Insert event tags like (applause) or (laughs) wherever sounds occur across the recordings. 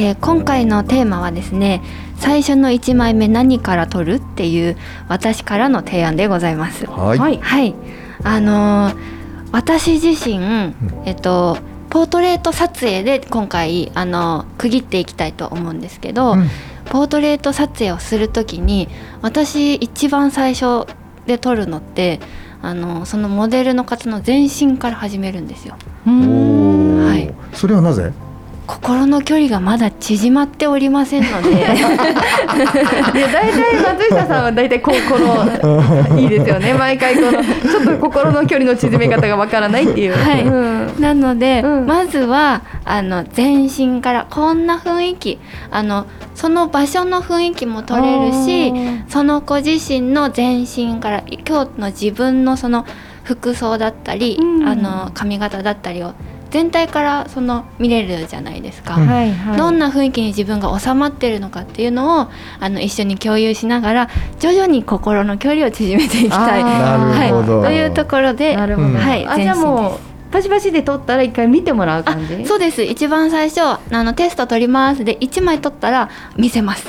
えー今回のテーマはですね、最初の1枚目何から撮るっていう私からの提案でございます。はい。はい。はい、あのー私自身、えっとポートレート撮影で今回あの区切っていきたいと思うんですけど、うんポートレート撮影をするときに私一番最初で撮るのってあのそのモデルの方の全身から始めるんですよ。はいそれはなぜ？心の距離がまだ縮まっておりませんので。(laughs) で、大体松下さんは大体こう、この、いいですよね。毎回この、ちょっと心の距離の縮め方がわからないっていう。はい。うん。なので、うん。まずはあの全身からこんな雰囲気あのその場所の雰囲気も取れるしその子自身の全身から今日の自分のその服装だったり、うん。あの髪型だったりを全体からその見れるじゃないですか。うんはいはい。どんな雰囲気に自分が収まってるのかっていうのをあの一緒に共有しながら徐々に心の距離を縮めていきたい。あーなるほどはい、というところでなるほど。うんはいあ、じゃあもう、パシパシで撮ったら一回見てもらう感じ？そうです一番最初あのテスト取りますで1枚取ったら見せます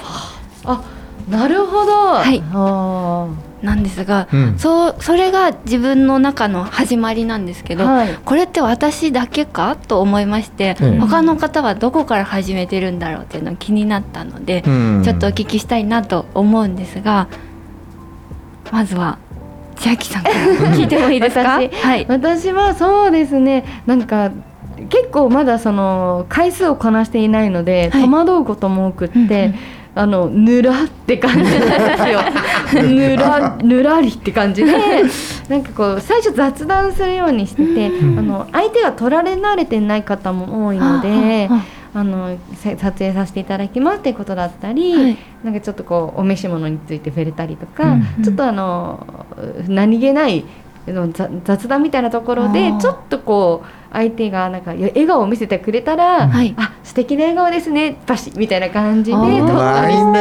あ、なるほど。はいあなんですが、うん。そうそれが自分の中の始まりなんですけど、ーはい。これって私だけかと思いまして、うん他の方はどこから始めてるんだろうっていうのが気になったので、うん。ちょっとお聞きしたいなと思うんですがまずは千秋さんから聞いてもいいですか？(laughs) 私はい。私はそうですね。なんか結構まだその回数をこなしていないので、はい。戸惑うことも多くって、うんうん。あのぬらって感じなんですよぬらぬらりって感じ。でなんかこう最初雑談するようにしてて、うん。あの相手が取られ慣れてない方も多いので。はあのせ撮影させていただきますっていうことだったり、はい。なんかちょっとこうお召し物について触れたりとか、うんちょっとあの何気ない雑談みたいなところでちょっとこう相手がなんか笑顔を見せてくれたら、はい。あ素敵な笑顔ですねパシッみたいな感じで撮ったりして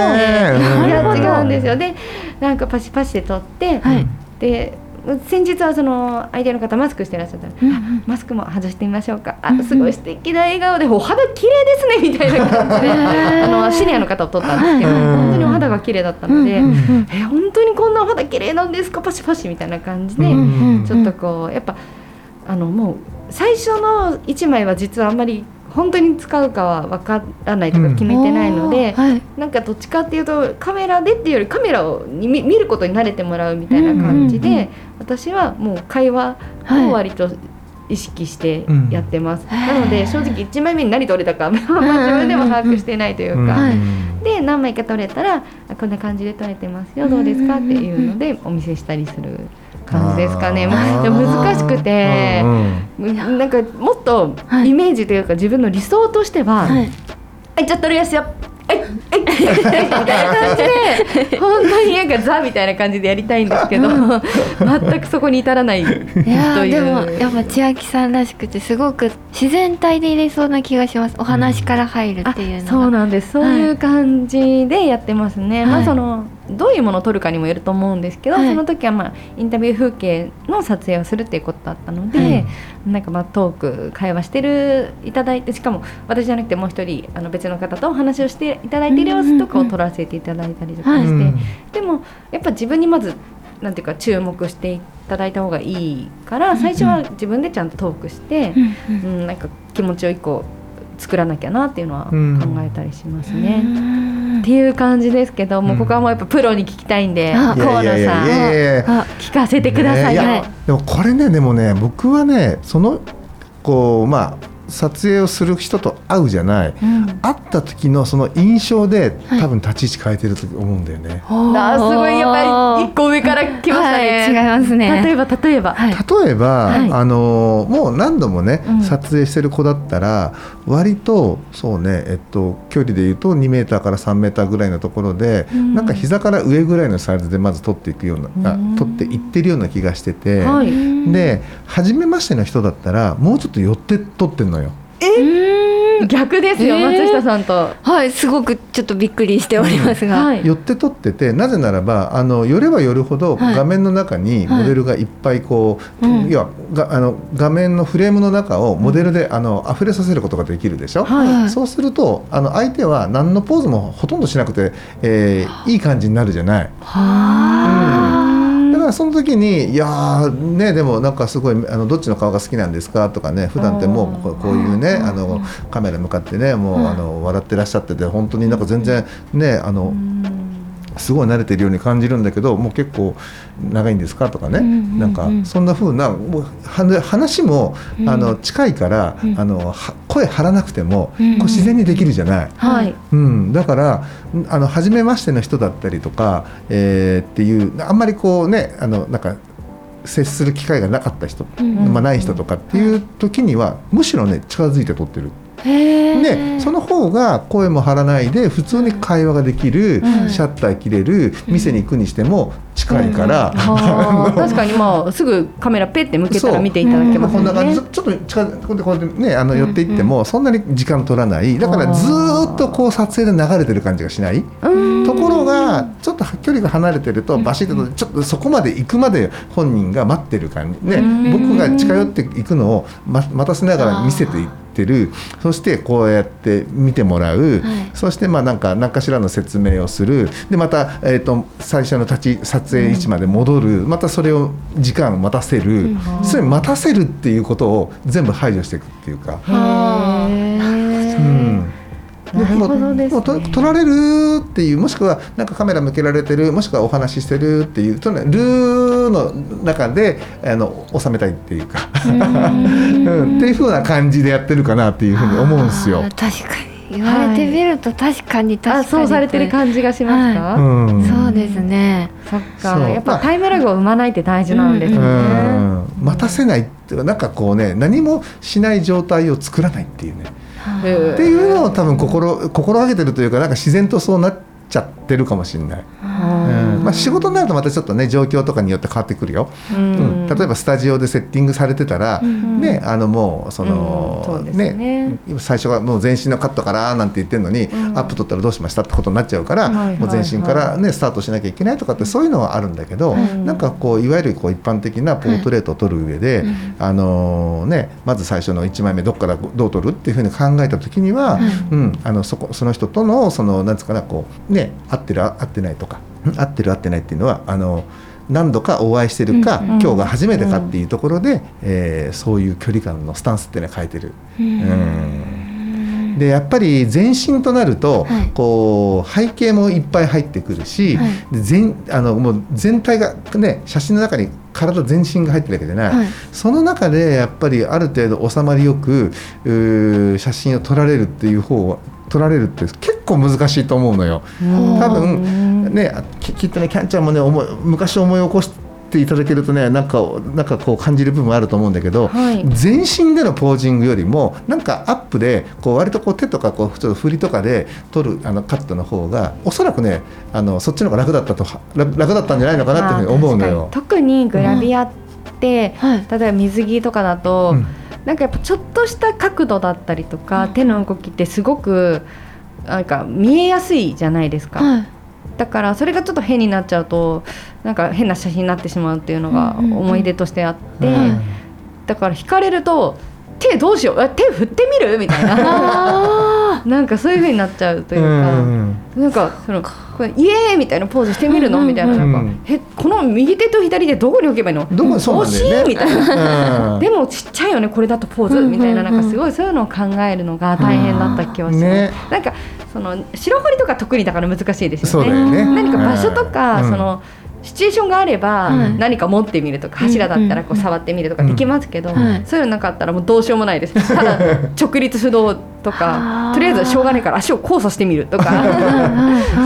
いやうん。違うんですよ。でなんかパシパシで撮って、はい。で先日はその相手の方マスクしてらっしゃったら、うんうん。あマスクも外してみましょうか。あすごい素敵な笑顔でお肌綺麗ですねみたいな感じであのシニアの方を撮ったんですけど、はい本当にお肌が綺麗だったので、うんうんうん。え本当にこんなお肌綺麗なんですか？パシパシみたいな感じで、うんうん。ちょっとこうやっぱあのもう最初の1枚は実はあんまり本当に使うかは分からないとか決めてないので、はい。なんかどっちかっていうとカメラでっていうよりカメラをに見見ることに慣れてもらうみたいな感じで、うんうんうん私はもう会話を割と意識してやってます、うん。なので正直1枚目に何撮れたかまあ自分でも把握してないというか、はい。で何枚か撮れたらあこんな感じで撮れてますよどうですかっていうのでお見せしたりする感じですかね。まあでも難しくてう、んなんかもっとはい。イメージというか自分の理想としては、はい。はい、じゃあ撮りますよ。はい、はい、(laughs) みたいな感じで、本当になんかザみたいな感じでやりたいんですけど、全くそこに至らないといや。でもやっぱ千秋さんらしくてすごく自然体で入れそうな気がします。お話から入るあっていうのが、そうなんです。そういう感じでやってますね、まはい。あそのどういうものを撮るかにもよると思うんですけど、はい。その時はまあインタビュー風景の撮影をするっていうことだったので、はい。なんかまあトーク会話してるいただいてしかも私じゃなくてもう一人あの別の方とお話をしていただいている様子とかを撮らせていただいたりとかして、うんでもやっぱ自分にまずなんていうか注目していただいた方がいいから最初は自分でちゃんとトークして、うん。うんうん、なんか気持ちを一個作らなきゃなっていうのは考うん。えたりしますうね。んっていう感じですけど、もうここはもうやっぱプロに聞きたいんで、あ河野さん。聞かせてください。よ。ねやでもこれねでもね僕はねそのこうまあ撮影をする人と会うじゃない、うん。会った時のその印象ではい。多分立ち位置変えてると思うんだよね。あー。すごい。やっぱり一個上から来ましたね。はい違いますね。例えば例えば。はい。例えば、はい。あのもう何度もね、うん。撮影してる子だったら割とそうね、えっと、距離でいうと2メーターから3メーターぐらいのところで、うん。なんか膝から上ぐらいのサイズでまず撮っていくような、うん。あ撮っていってるような気がしてて、はい。で初めましての人だったらもうちょっと寄って撮ってんのよ。逆ですよ、えー。松下さんと。はいすごくちょっとびっくりしておりますが、はい。寄って撮っててなぜならばあの寄れば寄るほどはい。画面の中にモデルがいっぱいこう、うん。要はがあの画面のフレームの中をモデルで、あの溢れさせることができるでしょ、はい。そうするとあの相手は何のポーズもほとんどしなくて、えーいい感じになるじゃない。だからその時に「いやーねでもなんかすごいあのどっちの顔が好きなんですか?」とかね普段ってもうこうこういうねあのカメラ向かってねもうあの笑ってらっしゃってて本当になんか全然ねあのすごい慣れてるように感じるんだけどもう結構長いんですか？とかね、うんうんうんなんかそんな風なもうは話も、あの近いから、あのは声張らなくても、うんうん。こう自然にできるじゃない。はい。うん、だからあの初めましての人だったりとか、えーっていうあんまりこうねあのなんか接する機会がなかった人、ん。まあ、ない人とかっていう時にはむしろね近づいて撮ってる。でその方が声も張らないで普通に会話ができる、うん。シャッター切れる店に行くにしても近いから、あー。(laughs) 確かにまあすぐカメラペって向けたら見ていただけますよこん。な感じ。ね。ちょっと近づこうやってねあの寄っていってもそんなに時間取らない。だからずーっとこう撮影で流れてる感じがしない。うん。ところが距離が離れてるとバシッとちょっとそこまで行くまで本人が待ってる感じね。うん。僕が近寄っていくのをま待たせながら見せていってる。そしてこうやって見てもらう、そしてまあなんか何かしらの説明をする。でまた、えー、と最初の立ち撮影位置まで戻る、またそれを時間待たせる、それ待たせるっていうことを全部排除していくっていうか。うんなるほど。ですね。もうと撮られるっていうもしくはなんかカメラ向けられてるもしくはお話ししてるっていうとねルーの中であの収めたいっていうか、(laughs) うん、っていう風な感じでやってるかなっていうふうに思うんですよ。確かに。言われてみると確かに確かに。あそうされてる感じがしますか、うん。そうですね。そっか。やっぱタイムラグを生まないって大事なんですうね、ん。待たせないっていうかなんかこうね何もしない状態を作らないっていうね。うんっていうのを多分心心がけてるというかなんか自然とそうなっちゃってるかもしれない。うん。まあ、仕事になるとまたちょっとね状況とかによって変わってくるよ、うん。うん。例えばスタジオでセッティングされてたら、んねあのもうその、ね。今最初はもう全身のカットからなんて言ってるのに、ん。アップ取ったらどうしましたってことになっちゃうから、もう全身から、ね、スタートしなきゃいけないとかってそういうのはあるんだけど、ん。なんかこういわゆるこう一般的なポートレートを撮る上で、あのね、まず最初の1枚目どっからどう撮るっていうふうに考えた時には、うんあのそこその人とのそのなんつうかなこうね合ってる合ってないとかうん合ってる合ってないっていうのはあの何度かお会いしてるか、うんうん。今日が初めてかっていうところで、えーそういう距離感のスタンスっていうのは変えてる。うん。でやっぱり全身となると、はい。こう背景もいっぱい入ってくるし、はい。で全あのもう全体がね写真の中に体全身が入ってるわけじゃない、はい。その中でやっぱりある程度収まりよく写真を撮られるっていう方は撮られるって結構難しいと思うのよ。多分ねあききっとねキャンちゃんもね思い昔思い起こしていただけるとねなんかなんかこう感じる部分あると思うんだけど、はい。全身でのポージングよりもなんかアップでこう割とこう手とかこうちょっと振りとかで撮るあのカットの方がおそらくねあのそっちの方が楽だったと楽楽だったんじゃないのかなっていうふうに思うのよ。特にグラビアって、はい。例えば水着とかだと、うんなんかやっぱちょっとした角度だったりとか、手の動きってすごくなんか見えやすいじゃないですか、はい。だからそれがちょっと変になっちゃうとなんか変な写真になってしまうっていうのがうんうんうん思い出としてあって、うんだから引かれると手どうしよう？え手振ってみる？みたいな。あ (laughs) なんかそういう風になっちゃうというか。うん。なんかそのイエーイみたいなポーズしてみるの、みたいな。なんか、うん。えこの右手と左手どこに置けばいいの？どこそうなんだよね。惜しいみたいな、うん。でもちっちゃいよねこれだとポーズ、みたいななんかすごいそういうのを考えるのが大変だった気はします、ね。なんかその白彫りとか得意だから難しいですよね。何か場所とか、うん。そのシチュエーションがあれば、はい。何か持ってみるとか柱だったらこう触ってみるとかできますけど、はい。そういうのなかったらもうどうしようもないです。ただ直立不動とかとりあえずしょうがないから足を交差してみるとか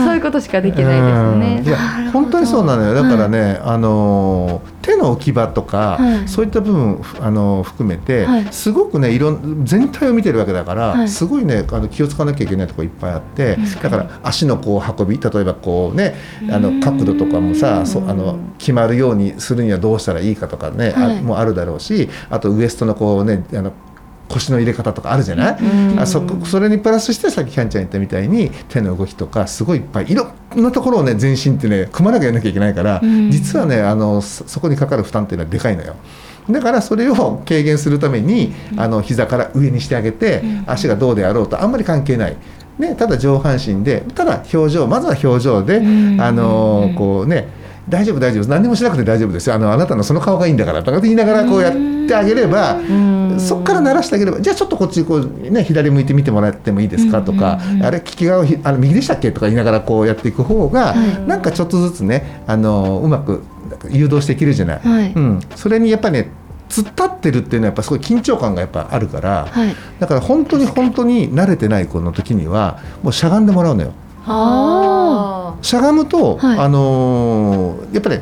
そういうことしかできないですうん。いね。や本当にそうなのよ。だからね、あのー手の置き場とか、はい。そういった部分ふあのー含めて、はい。すごくねいろん全体を見てるわけだから、はい。すごいねあの気を使わなきゃいけないところいっぱいあってだから足のこう運び例えばこうねあの角度とかもさそあの決まるようにするにはどうしたらいいかとかね、あはい。もあるだろうしあとウエストのこうねあの腰の入れ方とかあるじゃない、うん。あそこそれにプラスしてさっきキャンちゃん言ったみたいに手の動きとかすごいいっぱいいろんなところをね全身ってね組まなきゃやらなきゃいけないから、うん。実はねあのそそこにかかる負担っていうのはでかいのよ。だからそれを軽減するためにあの膝から上にしてあげて足がどうであろうとあんまり関係ない。ね、ただ上半身でただ表情まずは表情で、うん。あのこうね大丈夫大丈夫何にもしなくて大丈夫ですよあのあなたのその顔がいいんだからとかって言いながらこうやってあげれば、んそこから慣らしてあげればじゃあちょっとこっちこう、ね、左向いてみてもらってもいいですかとか、あれ利き側をひあの右でしたっけとか言いながらこうやっていく方が、なんかちょっとずつねあのうまく誘導していけるじゃない。はいうん、それにやっぱりね突っ立ってるっていうのはやっぱすごい緊張感がやっぱあるから、はいだから本当に本当に慣れてない子の時にはもうしゃがんでもらうのよ。あしゃがむと、はい。あのーやっぱり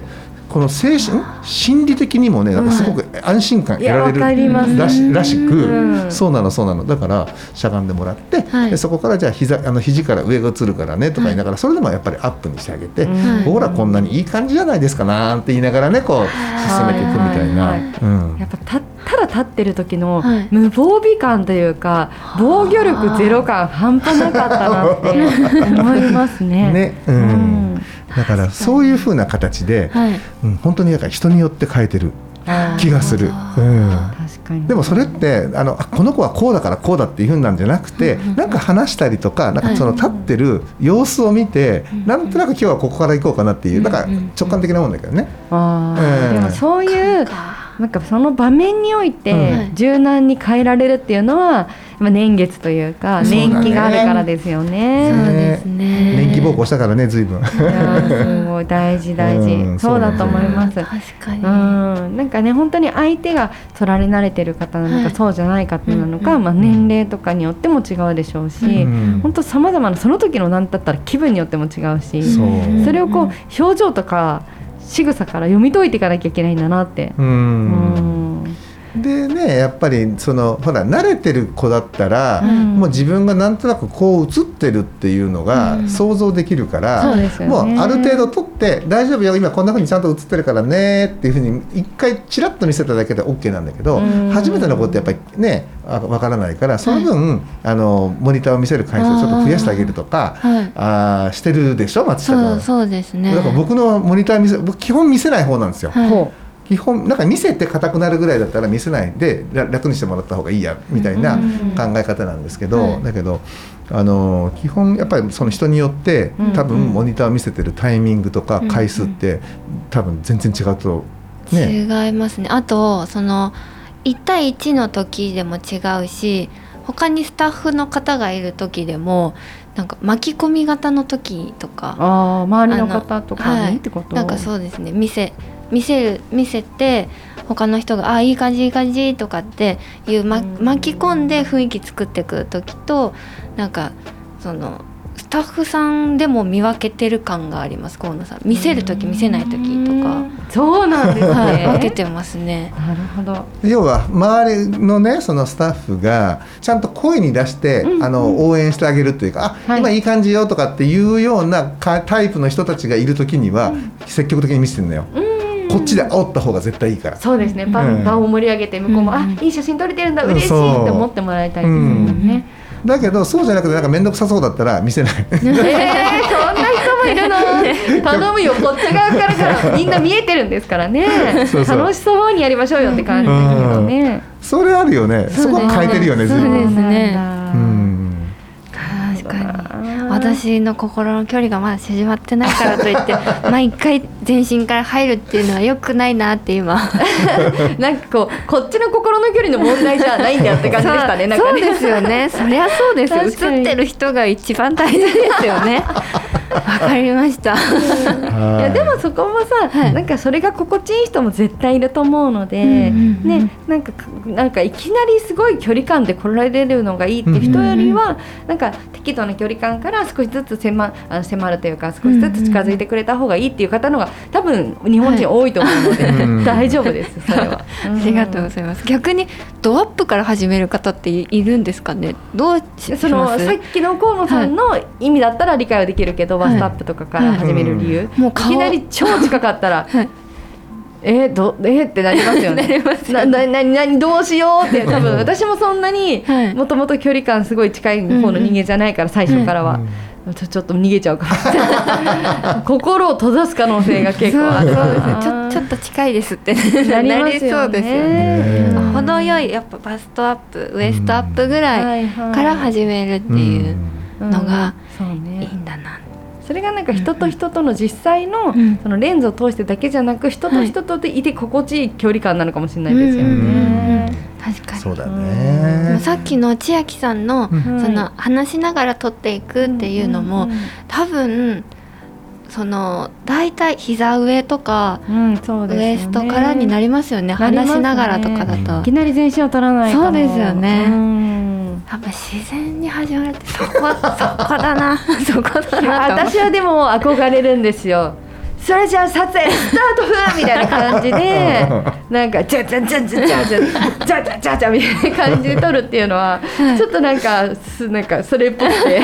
この精神心理的にもねなんかすごく安心感得られるらしらしく、うん。そうなのそうなの。だからしゃがんでもらって、はい。でそこからじゃあ膝あの肘から上が映るからねとか言いながら、それでもやっぱりアップにしてあげて、うん。ほらこんなにいい感じじゃないですかなんて言いながらねこう進めていくみたいな。やっぱたただ立ってる時のはい。無防備感というか、防御力ゼロ感半端なかったなって (laughs) 思いますね。ね。うん。うんだからそういうふうな形で、はい。うん、本当にだから人によって変えてる気がする。でもそれってあのあこの子はこうだからこうだっていうふうなんじゃなくて、なんか話したりとかなんかその立ってる様子を見て、なんとなく今日はここから行こうかなっていう、なんか直感的なもんだけどね。でもそういうなんかその場面においうん。て柔軟に変えられるっていうのは、まあ、年月というか年季があるからですよそうね。ですね。年季暴行したからね随分。いやーすごい大事大事、うん。そうだと思います。確かに。うん、なんかね本当に相手が取られ慣れてる方なのか、はい。そうじゃない方なのか、うんまあ、年齢とかによっても違うでしょうし、うん本当さまざまなその時の何だったら気分によっても違うしそれをこう表情とか仕草から読み解いていかなきゃいけないんだなって。でねやっぱりそのほら慣れてる子だったら、うん。もう自分がなんとなくこう映ってるっていうのがうん。想像できるから、そうですよね。もうある程度撮って大丈夫よ今こんな風にちゃんと映ってるからねっていう風に一回ちらっと見せただけで OK なんだけど、うん。初めての子ってやっぱりねあわからないからその分、あのモニターを見せる回数をちょっと増やしてあげるとかはい。あーしてるでしょ松下君。そうですね。だから僕のモニター見せ僕基本見せない方なんですよ。はい。ほ基本なんか見せて硬くなるぐらいだったら見せないでら楽にしてもらった方がいいやみたいなうん。考え方なんですけど、はい。だけどあの基本やっぱりその人によってうん多分モニターを見せてるタイミングとかうん回数って多分全然違うとね。違いますね。あとその1対1の時でも違うし他にスタッフの方がいる時でもなんか巻き込み型の時とかああ周りの方とかにってこと、なんかそうですね。見せ見せる見せて他の人が「あいい感じいい感じ」とかっていう、ま、うん。巻き込んで雰囲気作ってくる時となんかそのスタッフさんでも見分けてる感があります河野さん。見せる時見せない時とか、そうなんですはい、ね分けてますね。なるほど。要は周りのねそのスタッフがちゃんと声に出して、うんあの応援してあげるっていうか「あ、はい。今いい感じよ」とかっていうようなかタイプの人たちがいる時には、積極的に見せてるのよ。こっちで煽った方が絶対いいから。そうですね。場,、うん。場を盛り上げて向こうも、うん。あいい写真撮れてるんだうん嬉しいって思ってもらいたいですもんね、だけどそうじゃなくてなんか面倒くさそうだったら見せない。(laughs) えー、そんな人もいるの。頼むよこっち側から。か (laughs) らみんな見えてるんですからね。そうそう。楽しそうにやりましょうよって感じですけどね、それあるよね。そこは変えてるよね。そうですねそうなんだうん。確かにあー私の心の距離がまだ縮まってないからといって (laughs) 毎回全身から入るっていうのは良くないなって今。(laughs) なんかこうこっちの心の距離の問題じゃないんだよって感じでしたねそうですよね。そりゃそうです。映ってる人が一番大事ですよね。わかりました。い。やでもそこもさ、はい。なんかそれが心地いい人も絶対いると思うので、うんうんうんねなんかなんかいきなりすごい距離感で来られるのがいいって人よりは、なんか適度な距離感から少しずつ迫あの迫るというか少しずつ近づいてくれた方がいいっていう方のが多分日本人多いと思うので、はい大丈夫ですそれは。ありがとうございます。逆にドアップから始める方っていいるんですかね？どうしそのさっきの河野さんの意味だったら理解はできるけど、はいバストアップとかから始める理由、はいもう顔。いきなり超近かったら、(laughs) はい。えー、どえーってなりますよね。(laughs) なりますよなななどうしようって多分私もそんなにはい。もともと距離感すごい近い方の人間じゃないから最初からは、ちょちょっと逃げちゃうから (laughs) 心を閉ざす可能性が結構ある。そうですね。ちょちょっと近いですってなりますそうよですよね。程よいやっぱバストアップウエストアップぐらいから始めるっていううん。のがそういいねんだな、それがなんか人と人との実際のうん。そのレンズを通してだけじゃなく人と人とでいて心地いい距離感なのかもしれないですよね。確かに。そうだね。さっきの千秋さんの、うん。その話しながら撮っていくっていうのも、多分その大体膝上とかうんそうですよね。ウエストからになりますよね。話しながらとかだと、いきなり全身を取らないかも。そうですよねうん多分自然に始まるってそこ (laughs) そこだな。(laughs) そこだな私はでも憧れるんですよ。それじゃあ撮影スタート風みたいな感じで (laughs) なんかじゃじゃじゃじゃじゃじゃじゃじゃじゃみたいな感じで撮るっていうのははいちょっとなんかすなんかそれっぽくて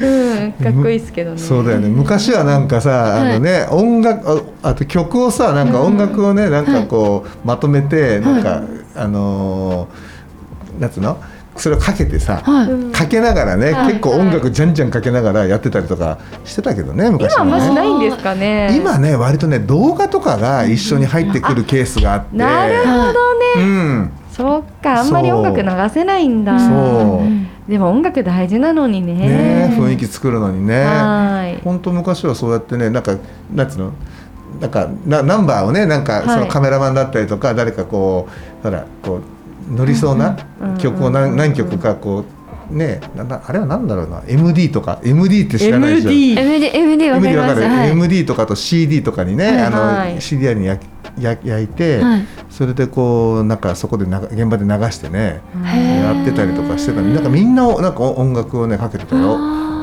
うんかっこいいですけどねそうだよね昔はなんかさ、あのね音楽ああと曲をさなんか音楽をね、なんかこうまとめてなんか、あのーなんつうのそれをかけてさ、はい。うんかけながらね、はい。結構音楽じゃんじゃんかけながらやってたりとかしてたけどね昔今ははねましないんですかね。今ね割とね動画とかが一緒に入ってくるケースがあって。なるほどね、うん。そっかあんまり音楽流せないんだ。そう。でも音楽大事なのにね。ね雰囲気作るのにね。はい。本当昔はそうやってねなんかなんつうの？なんかなナンバーをねなんかはい。そのカメラマンだったりとか、誰かこうほらこう乗りそうな曲をうんうん何何曲かこうねななあれは何だろうな。MD とか MD って知らないでしょ。MD MD, MD わかり MD わかる、ますはい MD とかと CD とかにね、はいあのはい CDR に焼き焼焼いて、はい。それでこうなんかそこでな現場で流してねやってたりとかしてたなんかみんななんか音楽をねかけてたよ。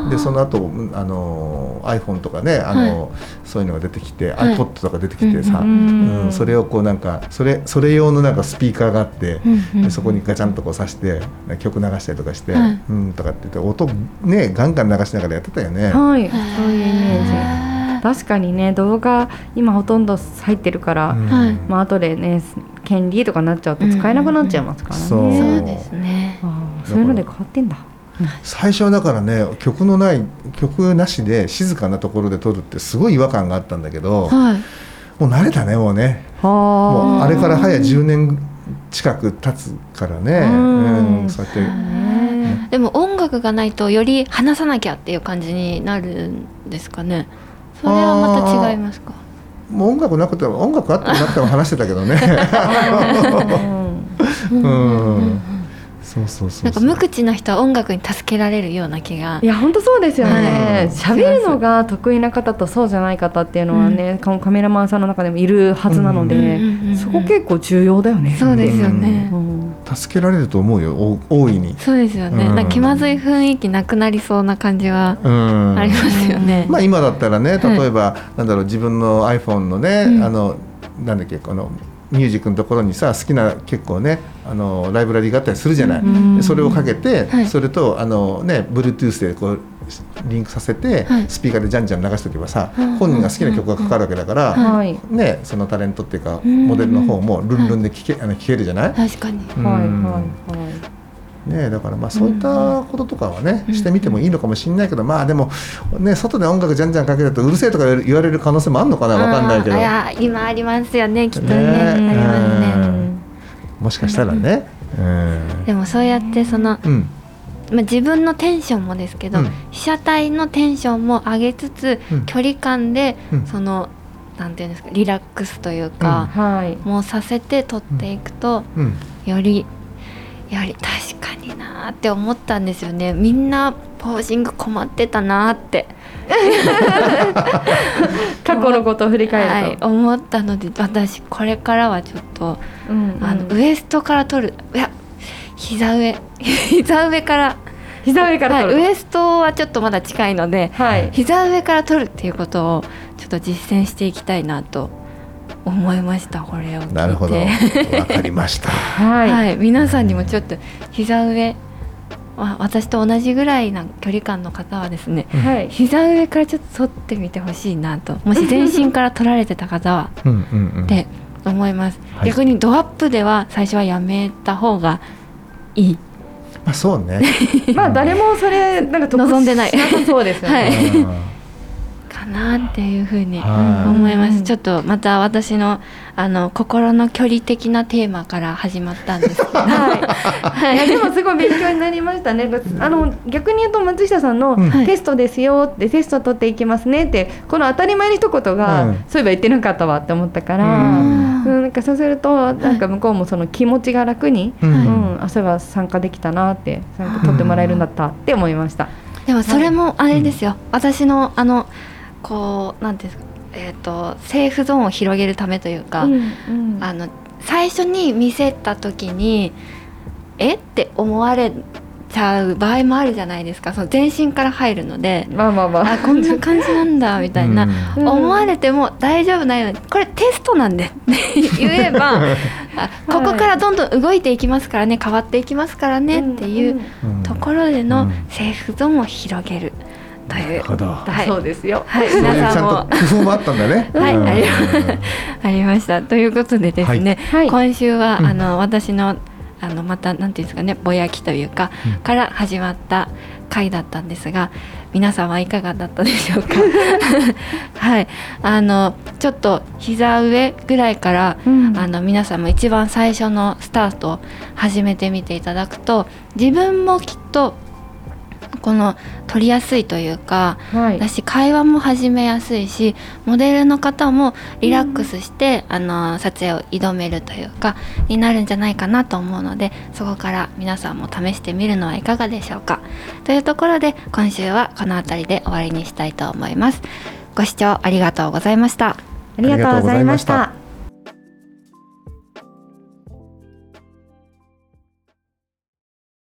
でその後あの iPhone とかねあの、そういうのが出てきて、はい。iPod とか出てきてさ、ううん。んそれをこうなんかそれそれ用のなんかスピーカーがあって、うんうそこにガチャンとこう挿して曲流したりとかして、はい。うんとかって言って音ねガンガン流しながらやってたよね。はい。そういうイメージ。へ確かにね動画今ほとんど入ってるから、うん。はい。まあ後でね権利とかなっちゃうと使えなくなっちゃいますからね、うん。うんうんーそう。そうですね。そういうので変わってんだ最初はだからね曲のない曲なしで静かなところで撮るってすごい違和感があったんだけど、はい。もう慣れたねもうね。もうはあれから早10年近く経つからね、うん。うんそうやって。ね。でも音楽がないとより話さなきゃっていう感じになるんですかね。それはまた違いますか？もう音楽なくても音楽あってもなくても話してたけどね。(laughs) うん。うんそうそうそうなんか無口な人は音楽に助けられるような気が。いや本当そうですよね。うん喋、るのが得意な方とそうじゃない方っていうのはね、カカメラマンさんの中でもいるはずなので、うんうんうんうん。そこ結構重要だよね。そうですよね、うん。助けられると思うよ。お大いに、そうですよね、うん。なんか気まずい雰囲気なくなりそうな感じはうん。ありますよね、まあ今だったらね例えば、なんだろう自分の iPhone のね、うん。あのなんだっけこのミュージックのところにさ好きな結構ねあのライブラリーがあったりするじゃない、うん。でそれをかけて、はい。それとあのね Bluetooth でこうリンクさせて、はい。スピーカーでじゃんじゃん流しておけばさ、うん。本人が好きな曲がかかるわけだから、はい。ねそのタレントっていうか、うん。モデルの方もルンルンで聴け,、あの聴けるじゃない、確かに。うんはいはい。はいね、だからまあそういったこととかはね、うんしてみてもいいのかもしれないけどまあでもね外で音楽じゃんじゃんかけるとうるせえとか言われる可能性もあるのかなわかんないけど。あいや今ありますよねきっとね。ねありますね。うん。もしかしたらね。うん。でもそうやってそのうん。まあ、自分のテンションもですけど、うん。被写体のテンションも上げつつ、うん。距離感で、うん。そのなんていうんですかリラックスというか、はい。もうさせて撮っていくと、うん。よりより確かになーって思ったんですよね。みんなポージング困ってたなーって、(laughs) 過去のことを振りはい、返ると、思ったので私これからはちょっと、うんうん。あのウエストから撮る。いや膝上。(laughs) 膝上から。膝上からはい、ウエストはちょっとまだ近いのではい。膝上から撮るっていうことをちょっと実践していきたいなと思いましたこれを聞いて。なるほど。わかりました。(laughs) はい、はい、皆さんにもちょっと膝上わ私と同じぐらいな距離感の方はですねはい。膝上からちょっと撮ってみてほしいなと。もし全身から撮られてた方は。(laughs) って思います、はい。逆にドアップでは最初はやめた方がいい。まあそうね。(laughs) まあ誰もそれなんか得望んでない。そうですよね。はい。うんかなっていうふうにはい。思います、うんちょっとまた私のあの心の距離的なテーマから始まったんですけど。(laughs) はい、い。やでもすごい勉強になりましたね。あの逆に言うと松下さんの、テストですよってテスト取っていきますねってこの当たり前の一言が、うん。そういえば言ってなかったわって思ったから、ううん。んなんかそうするとなんか向こうもその気持ちが楽に、ううんんあそういえば参加できたなって参加取ってもらえるんだったって思いました。でもそれもあれですよ、私のあのこうなんていうんですかえっ、とセーフゾーンを広げるためというか、うんうん。あの最初に見せた時にえって思われちゃう場合もあるじゃないですか。その全身から入るのでまあまあまあ。あこんな感じなんだみたいな、うん。思われても大丈夫なようにこれテストなんでって言えば (laughs) あここからどんどん動いていきますからね変わっていきますからねっていううん。ところでのうん。セーフゾーンを広げるというなるほど。はい。そうですよ。はい、皆さんも。ちゃんと工夫もあったんだね。うん。はいありありました。ということでですね、はい。今週は、うん。あの私のあのまたなんていうんですかねぼやきというか、うん。から始まった回だったんですが皆さんはいかがだったでしょうか？(laughs) はい。あのちょっと膝上ぐらいから、うん。あの皆さんも一番最初のスタートを始めてみていただくと自分もきっとこの取りやすいというかはい。だし会話も始めやすいしモデルの方もリラックスして、あの撮影を挑めるというかになるんじゃないかなと思うのでそこから皆さんも試してみるのはいかがでしょうか。というところで今週はこの辺りで終わりにしたいと思います。ご視聴ありがとうございました。ありがとうございました。